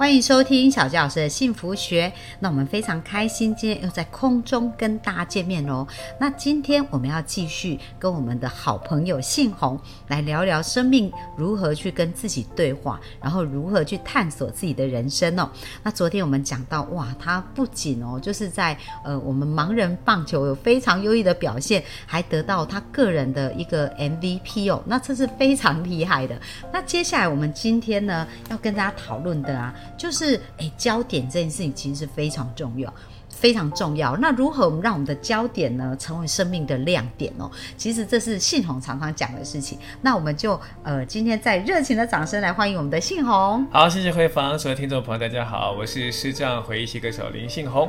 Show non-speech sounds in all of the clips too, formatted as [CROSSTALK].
欢迎收听小杰老师的幸福学。那我们非常开心，今天又在空中跟大家见面喽。那今天我们要继续跟我们的好朋友信红来聊聊生命如何去跟自己对话，然后如何去探索自己的人生哦。那昨天我们讲到，哇，他不仅哦，就是在呃我们盲人棒球有非常优异的表现，还得到他个人的一个 MVP 哦。那这是非常厉害的。那接下来我们今天呢要跟大家讨论的啊。就是诶，焦点这件事情其实是非常重要，非常重要。那如何我们让我们的焦点呢成为生命的亮点哦？其实这是信宏常常讲的事情。那我们就呃，今天在热情的掌声来欢迎我们的信宏。好，谢谢慧芳所有听众朋友，大家好，我是视障回忆系歌手林信宏。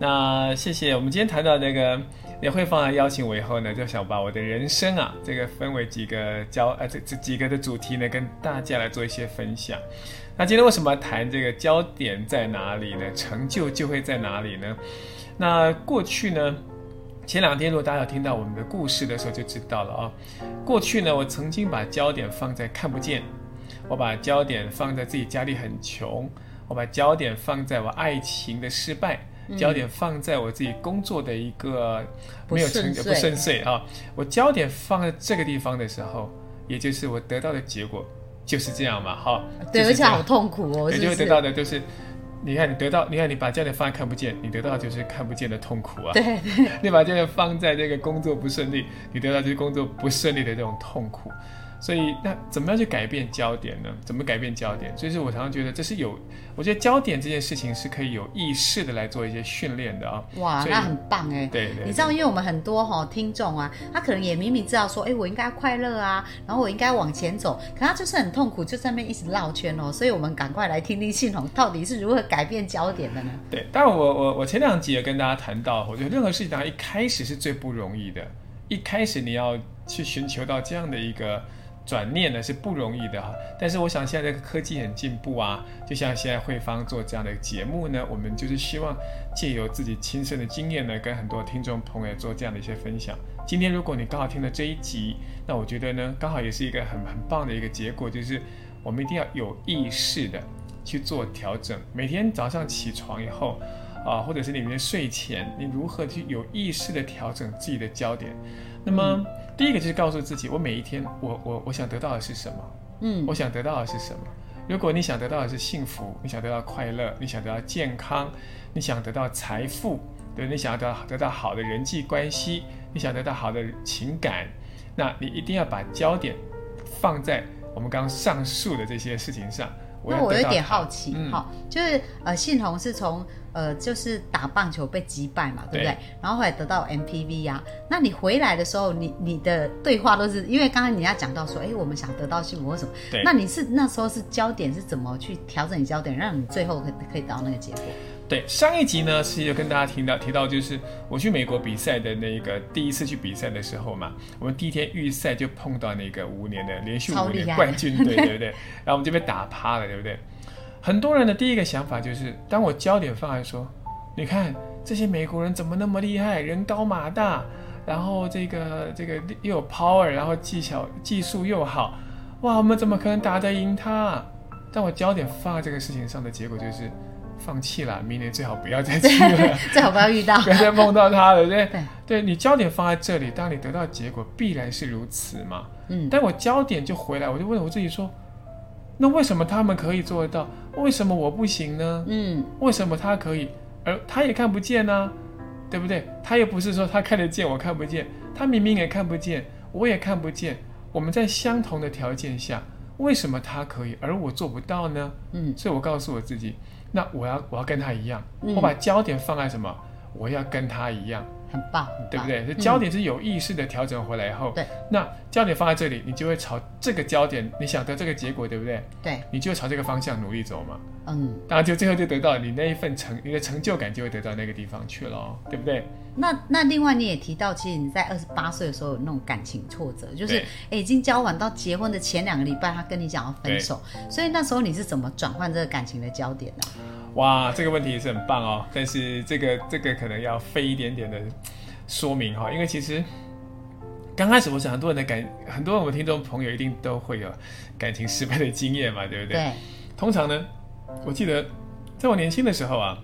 那谢谢我们今天谈到那个也会放来邀请我以后呢，就想把我的人生啊，这个分为几个焦呃这这几个的主题呢，跟大家来做一些分享。那今天为什么要谈这个焦点在哪里呢？成就就会在哪里呢？那过去呢，前两天如果大家有听到我们的故事的时候，就知道了啊。过去呢，我曾经把焦点放在看不见，我把焦点放在自己家里很穷，我把焦点放在我爱情的失败，焦点放在我自己工作的一个没有成就不顺遂啊。我焦点放在这个地方的时候，也就是我得到的结果。就是这样嘛，哈，对，而且好痛苦哦，对，就会得到的就是，你看你得到，你看你把这样的方案看不见，你得到的就是看不见的痛苦啊，对，[LAUGHS] 你把焦点放在这个工作不顺利，你得到就是工作不顺利的这种痛苦。所以，那怎么样去改变焦点呢？怎么改变焦点？所以，是我常常觉得这是有，我觉得焦点这件事情是可以有意识的来做一些训练的啊。哇，那很棒哎。对对。你知道，因为我们很多哈听众啊，他可能也明明知道说，哎，我应该快乐啊，然后我应该往前走，可他就是很痛苦，就在那边一直绕圈哦。所以我们赶快来听听系统到底是如何改变焦点的呢？对，但我我我前两集也跟大家谈到，我觉得任何事情啊，一开始是最不容易的，一开始你要去寻求到这样的一个。转念呢是不容易的哈，但是我想现在这个科技很进步啊，就像现在慧芳做这样的节目呢，我们就是希望借由自己亲身的经验呢，跟很多听众朋友做这样的一些分享。今天如果你刚好听了这一集，那我觉得呢，刚好也是一个很很棒的一个结果，就是我们一定要有意识的去做调整。每天早上起床以后啊，或者是你们睡前，你如何去有意识的调整自己的焦点？那么。第一个就是告诉自己，我每一天，我我我想得到的是什么？嗯，我想得到的是什么？如果你想得到的是幸福，你想得到快乐，你想得到健康，你想得到财富，对，你想要得得到好的人际关系，你想得到好的情感，那你一定要把焦点放在我们刚刚上述的这些事情上。那我有点好奇，哈，就是呃，信宏是从呃，就是打棒球被击败嘛，对不对？然后后来得到 MPV 呀。那你回来的时候，你你的对话都是因为刚刚你要讲到说，哎，我们想得到幸福或什么？对。那你是那时候是焦点是怎么去调整你焦点，让你最后可可以得到那个结果？对，上一集呢是有跟大家听到提到，就是我去美国比赛的那个第一次去比赛的时候嘛，我们第一天预赛就碰到那个五年的连续五年冠军队，[LAUGHS] 对不对？然后我们就被打趴了，对不对？很多人的第一个想法就是，当我焦点放在说，你看这些美国人怎么那么厉害，人高马大，然后这个这个又有 power，然后技巧技术又好，哇，我们怎么可能打得赢他？但我焦点放在这个事情上的结果就是。放弃了，明年最好不要再去了，[LAUGHS] 最好不要遇到，不要再梦到他了，对对？对你焦点放在这里，当你得到结果，必然是如此嘛。嗯，但我焦点就回来，我就问我自己说，那为什么他们可以做得到，为什么我不行呢？嗯，为什么他可以，而他也看不见呢？对不对？他又不是说他看得见，我看不见，他明明也看不见，我也看不见。我们在相同的条件下，为什么他可以，而我做不到呢？嗯，所以我告诉我自己。那我要我要跟他一样，我把焦点放在什么？我要跟他一样，很棒，很棒对不对？这焦点是有意识的调整回来以后，对，那焦点放在这里，你就会朝这个焦点，你想得这个结果，对不对？对，你就朝这个方向努力走嘛。嗯，当然就最后就得到你那一份成，你的成就感就会得到那个地方去了，对不对？那那另外你也提到，其实你在二十八岁的时候有那种感情挫折，就是对诶已经交往到结婚的前两个礼拜，他跟你讲要分手，所以那时候你是怎么转换这个感情的焦点呢？哇，这个问题也是很棒哦，但是这个这个可能要费一点点的说明哈、因为其实刚开始我想很多人的感，很多我们听众朋友一定都会有感情失败的经验嘛，对不对？对，通常呢，我记得在我年轻的时候啊，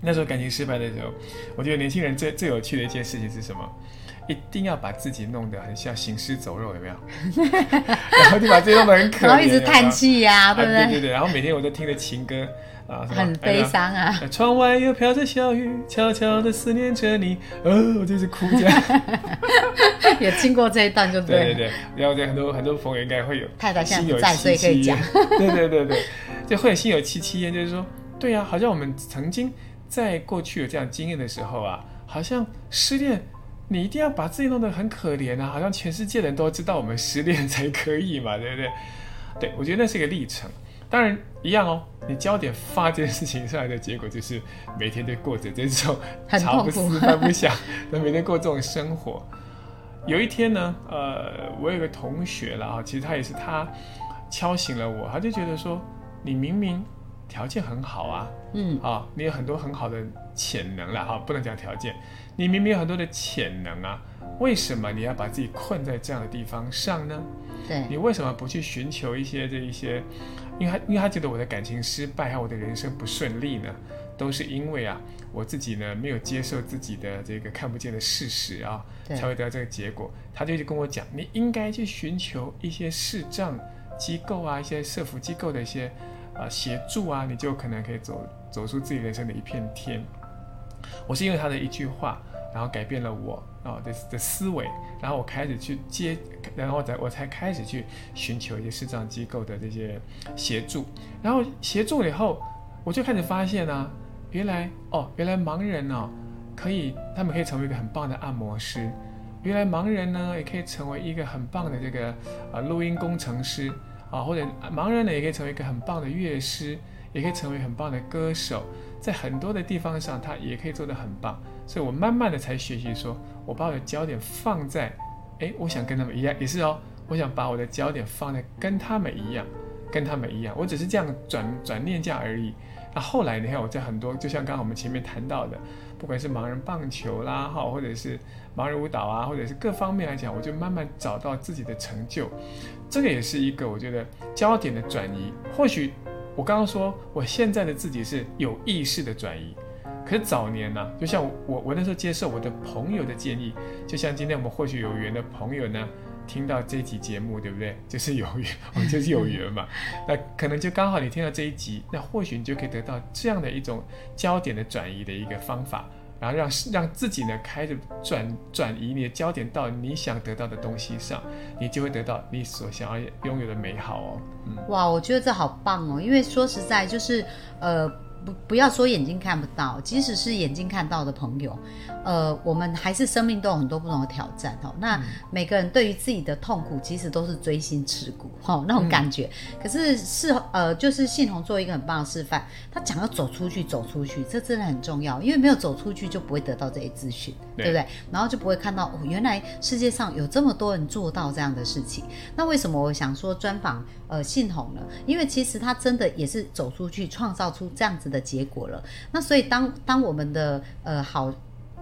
那时候感情失败的时候，我觉得年轻人最最有趣的一件事情是什么？一定要把自己弄得很像行尸走肉，有没有？[LAUGHS] 然后就把自己弄得很可怜，然后一直叹气呀、啊，对不对？对对对，然后每天我都听着情歌啊，很悲。伤啊，哎窗外又飘着小雨，悄悄的思念着你。哦，我就是哭这样。[LAUGHS] 也经过这一段就对了。对对对，然后这很多很多朋友应该会有太太现在心有不在，所以戚戚可以讲。对对对对，就会有心有戚戚焉，就是说，对呀、好像我们曾经在过去有这样经验的时候啊，好像失恋。你一定要把自己弄得很可怜啊，好像全世界人都知道我们失恋才可以嘛，对不对？对，我觉得那是一个历程。当然一样哦，你焦点发这件事情上来的结果，就是每天都过着这种很 [LAUGHS] 茶不思饭不 [LAUGHS] 想，那每天过这种生活。有一天呢，呃，我有个同学了啊，其实他也是他敲醒了我，他就觉得说，你明明条件很好啊，嗯，啊，你有很多很好的潜能了哈，不能讲条件，你明明有很多的潜能啊，为什么你要把自己困在这样的地方上呢？对，你为什么不去寻求一些这一些？因为他因为他觉得我的感情失败，还有我的人生不顺利呢，都是因为啊，我自己呢没有接受自己的这个看不见的事实啊，才会得到这个结果。他就一直跟我讲，你应该去寻求一些视障机构啊，一些社福机构的一些啊协助啊，你就可能可以走走出自己人生的一片天。我是因为他的一句话，然后改变了我啊的的思维，然后我开始去接，然后才我才开始去寻求一些视障机构的这些协助，然后协助了以后，我就开始发现啊，原来哦，原来盲人哦，可以他们可以成为一个很棒的按摩师，原来盲人呢也可以成为一个很棒的这个呃录音工程师。啊，或者盲人呢也可以成为一个很棒的乐师，也可以成为很棒的歌手。在很多的地方上，他也可以做得很棒，所以我慢慢的才学习说，我把我的焦点放在，哎，我想跟他们一样，也是哦，我想把我的焦点放在跟他们一样，跟他们一样，我只是这样转转念这样而已。那后来你看我在很多，就像刚刚我们前面谈到的，不管是盲人棒球啦，哈，或者是盲人舞蹈啊，或者是各方面来讲，我就慢慢找到自己的成就，这个也是一个我觉得焦点的转移，或许。我刚刚说，我现在的自己是有意识的转移，可是早年呢、就像我我那时候接受我的朋友的建议，就像今天我们或许有缘的朋友呢，听到这一集节目，对不对？[LAUGHS] 就是有缘，[LAUGHS] 我们就是有缘嘛。[LAUGHS] 那可能就刚好你听到这一集，那或许你就可以得到这样的一种焦点的转移的一个方法，然后让让自己呢开始转转移你的焦点到你想得到的东西上，你就会得到你所想要拥有的美好哦。嗯。哇，我觉得这好棒哦，因为说实在，就是呃，不不要说眼睛看不到，即使是眼睛看到的朋友，呃，我们还是生命都有很多不同的挑战哦。那每个人对于自己的痛苦，其实都是锥心刺骨哦，[LAUGHS] 那种感觉。可是是呃，就是信宏做一个很棒的示范，他讲要走出去，走出去，这真的很重要，因为没有走出去就不会得到这些资讯，对对不对？然后就不会看到哦，原来世界上有这么多人做到这样的事情。那为什么我想说专访呃信宏呢？因为其实他真的也是走出去，创造出这样子的结果了。那所以当当我们的呃好。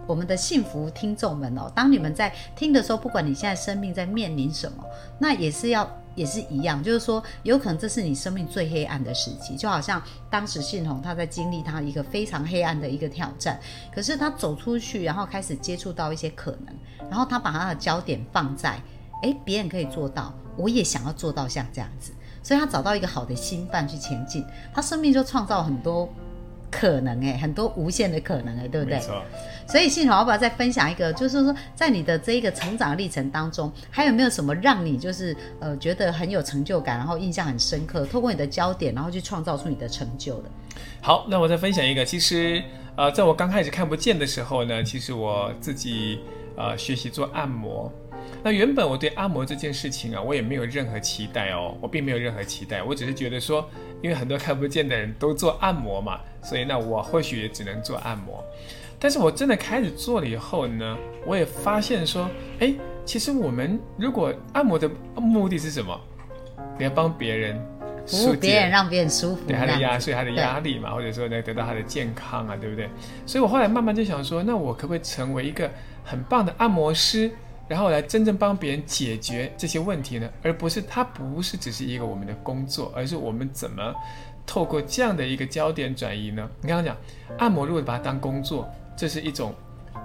我们的幸福听众们哦，当你们在听的时候，不管你现在生命在面临什么，那也是要也是一样，就是说，有可能这是你生命最黑暗的时期，就好像当时信宏他在经历他一个非常黑暗的一个挑战，可是他走出去，然后开始接触到一些可能，然后他把他的焦点放在，诶，别人可以做到，我也想要做到像这样子，所以他找到一个好的心伴去前进，他生命就创造很多。可能哎，很多无限的可能哎，对不对没？错。所以信宏要不要再分享一个，就是说在你的这一个成长历程当中，还有没有什么让你就是呃觉得很有成就感，然后印象很深刻，透过你的焦点，然后去创造出你的成就的？好，那我再分享一个。其实，呃，在我刚开始看不见的时候呢，其实我自己呃学习做按摩。那原本我对按摩这件事情啊，我也没有任何期待哦，我并没有任何期待，我只是觉得说，因为很多看不见的人都做按摩嘛，所以那我或许也只能做按摩。但是我真的开始做了以后呢，我也发现说，哎，其实我们如果按摩的目的是什么？你要帮别人服务别人，让别人舒服，对他的压，所以他的压力嘛，或者说呢，得到他的健康啊，对不对？所以我后来慢慢就想说，那我可不可以成为一个很棒的按摩师，然后来真正帮别人解决这些问题呢？而不是它不是只是一个我们的工作，而是我们怎么透过这样的一个焦点转移呢？你刚刚讲按摩，如果把它当工作，这是一种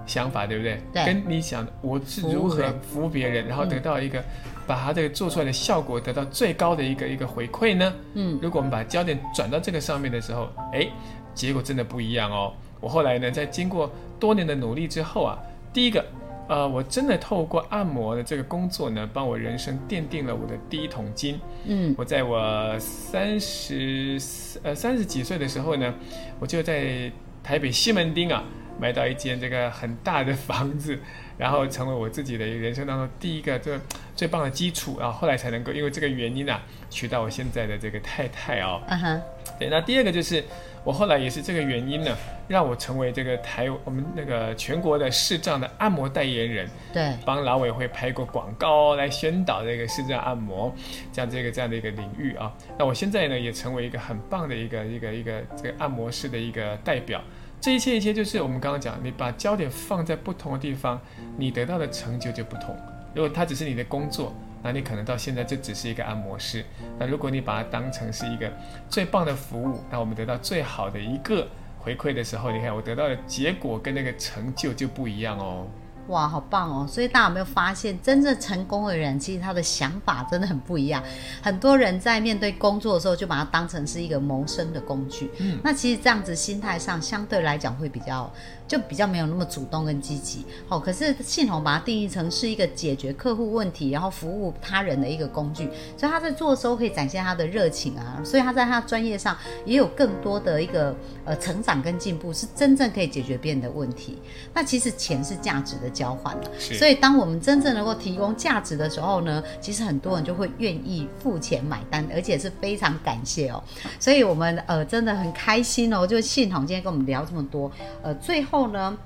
想法，对不对？对跟你想我是如何服务别人，然后得到一个、把它这个做出来的效果得到最高的一个一个回馈呢？嗯，如果我们把焦点转到这个上面的时候，哎，结果真的不一样哦。我后来呢，在经过多年的努力之后啊，第一个，呃，我真的透过按摩的这个工作呢，帮我人生奠定了我的第一桶金。嗯，我在我三十呃三十几岁的时候呢，我就在台北西门町啊买到一间这个很大的房子，[LAUGHS] 然后成为我自己的人生当中第一个最最棒的基础，啊后后来才能够因为这个原因啊娶到我现在的这个太太哦。嗯哼，对，那第二个就是我后来也是这个原因呢，让我成为这个台我们那个全国的视障的按摩代言人。对，帮劳委会拍过广告来宣导这个视障按摩，这样这个这样的一个领域啊。那我现在呢也成为一个很棒的一个一个一个这个按摩师的一个代表。这一切一切就是我们刚刚讲，你把焦点放在不同的地方，你得到的成就就不同。如果它只是你的工作，那你可能到现在就只是一个按摩师。那如果你把它当成是一个最棒的服务，那我们得到最好的一个回馈的时候，你看我得到的结果跟那个成就就不一样哦。哇，好棒哦！所以大家有没有发现，真正成功的人，其实他的想法真的很不一样。很多人在面对工作的时候，就把它当成是一个谋生的工具。嗯，那其实这样子心态上，相对来讲会比较，就比较没有那么主动跟积极。好、可是系统把它定义成是一个解决客户问题，然后服务他人的一个工具，所以他在做的时候可以展现他的热情啊。所以他在他的专业上也有更多的一个呃成长跟进步，是真正可以解决别人的问题。那其实钱是价值的交换啊所以当我们真正能够提供价值的时候呢，其实很多人就会愿意付钱买单，而且是非常感谢哦。所以我们呃真的很开心哦，就系统今天跟我们聊这么多，呃，最后呢。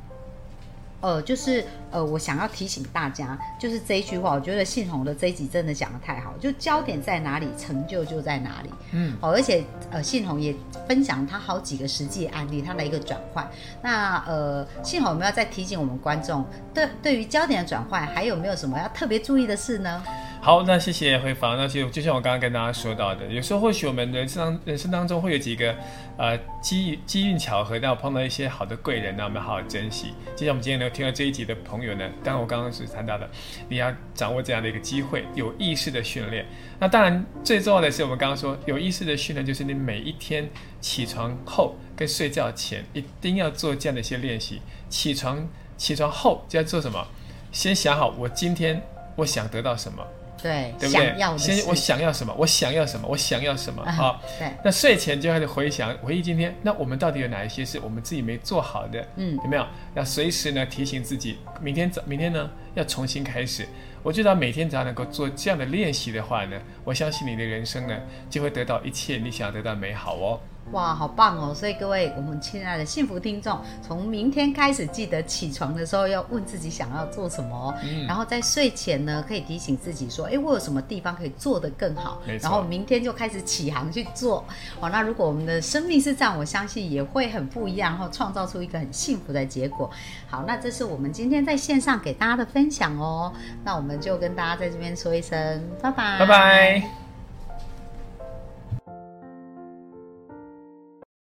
呃，就是呃，我想要提醒大家，就是这一句话，我觉得信宏的这一集真的讲的太好，就焦点在哪里，成就就在哪里。嗯，哦，而且呃，信宏也分享他好几个实际案例，他的一个转换。那呃，信宏有没有再提醒我们观众，对对于焦点的转换，还有没有什么要特别注意的事呢？好，那谢谢回访。那其实就像我刚刚跟大家说到的，有时候或许我们人生当人生当中会有几个呃机机运巧合，但我碰到一些好的贵人，那我们好好珍惜。就像我们今天能听到这一集的朋友呢，当然我刚刚是谈到的，你要掌握这样的一个机会，有意识的训练。那当然最重要的是，我们刚刚说有意识的训练，就是你每一天起床后跟睡觉前一定要做这样的一些练习。起床起床后就要做什么？先想好我今天我想得到什么。对，对不对想要？的先我想要什么？我想要什么？我想要什么？啊啊，对，那睡前就开始回想，回忆今天，那我们到底有哪一些是我们自己没做好的？嗯，有没有？要随时呢提醒自己，明天早，明天呢要重新开始。我觉得每天只要能够做这样的练习的话呢，我相信你的人生呢就会得到一切你想要得到美好哦。哇，好棒哦！所以各位，我们亲爱的幸福听众，从明天开始记得起床的时候要问自己想要做什么哦，嗯然后在睡前呢，可以提醒自己说，哎，我有什么地方可以做得更好然后明天就开始起航去做。哦，那如果我们的生命是这样，我相信也会很不一样，然后创造出一个很幸福的结果。好，那这是我们今天在线上给大家的分享哦。那我们就跟大家在这边说一声拜拜，拜拜。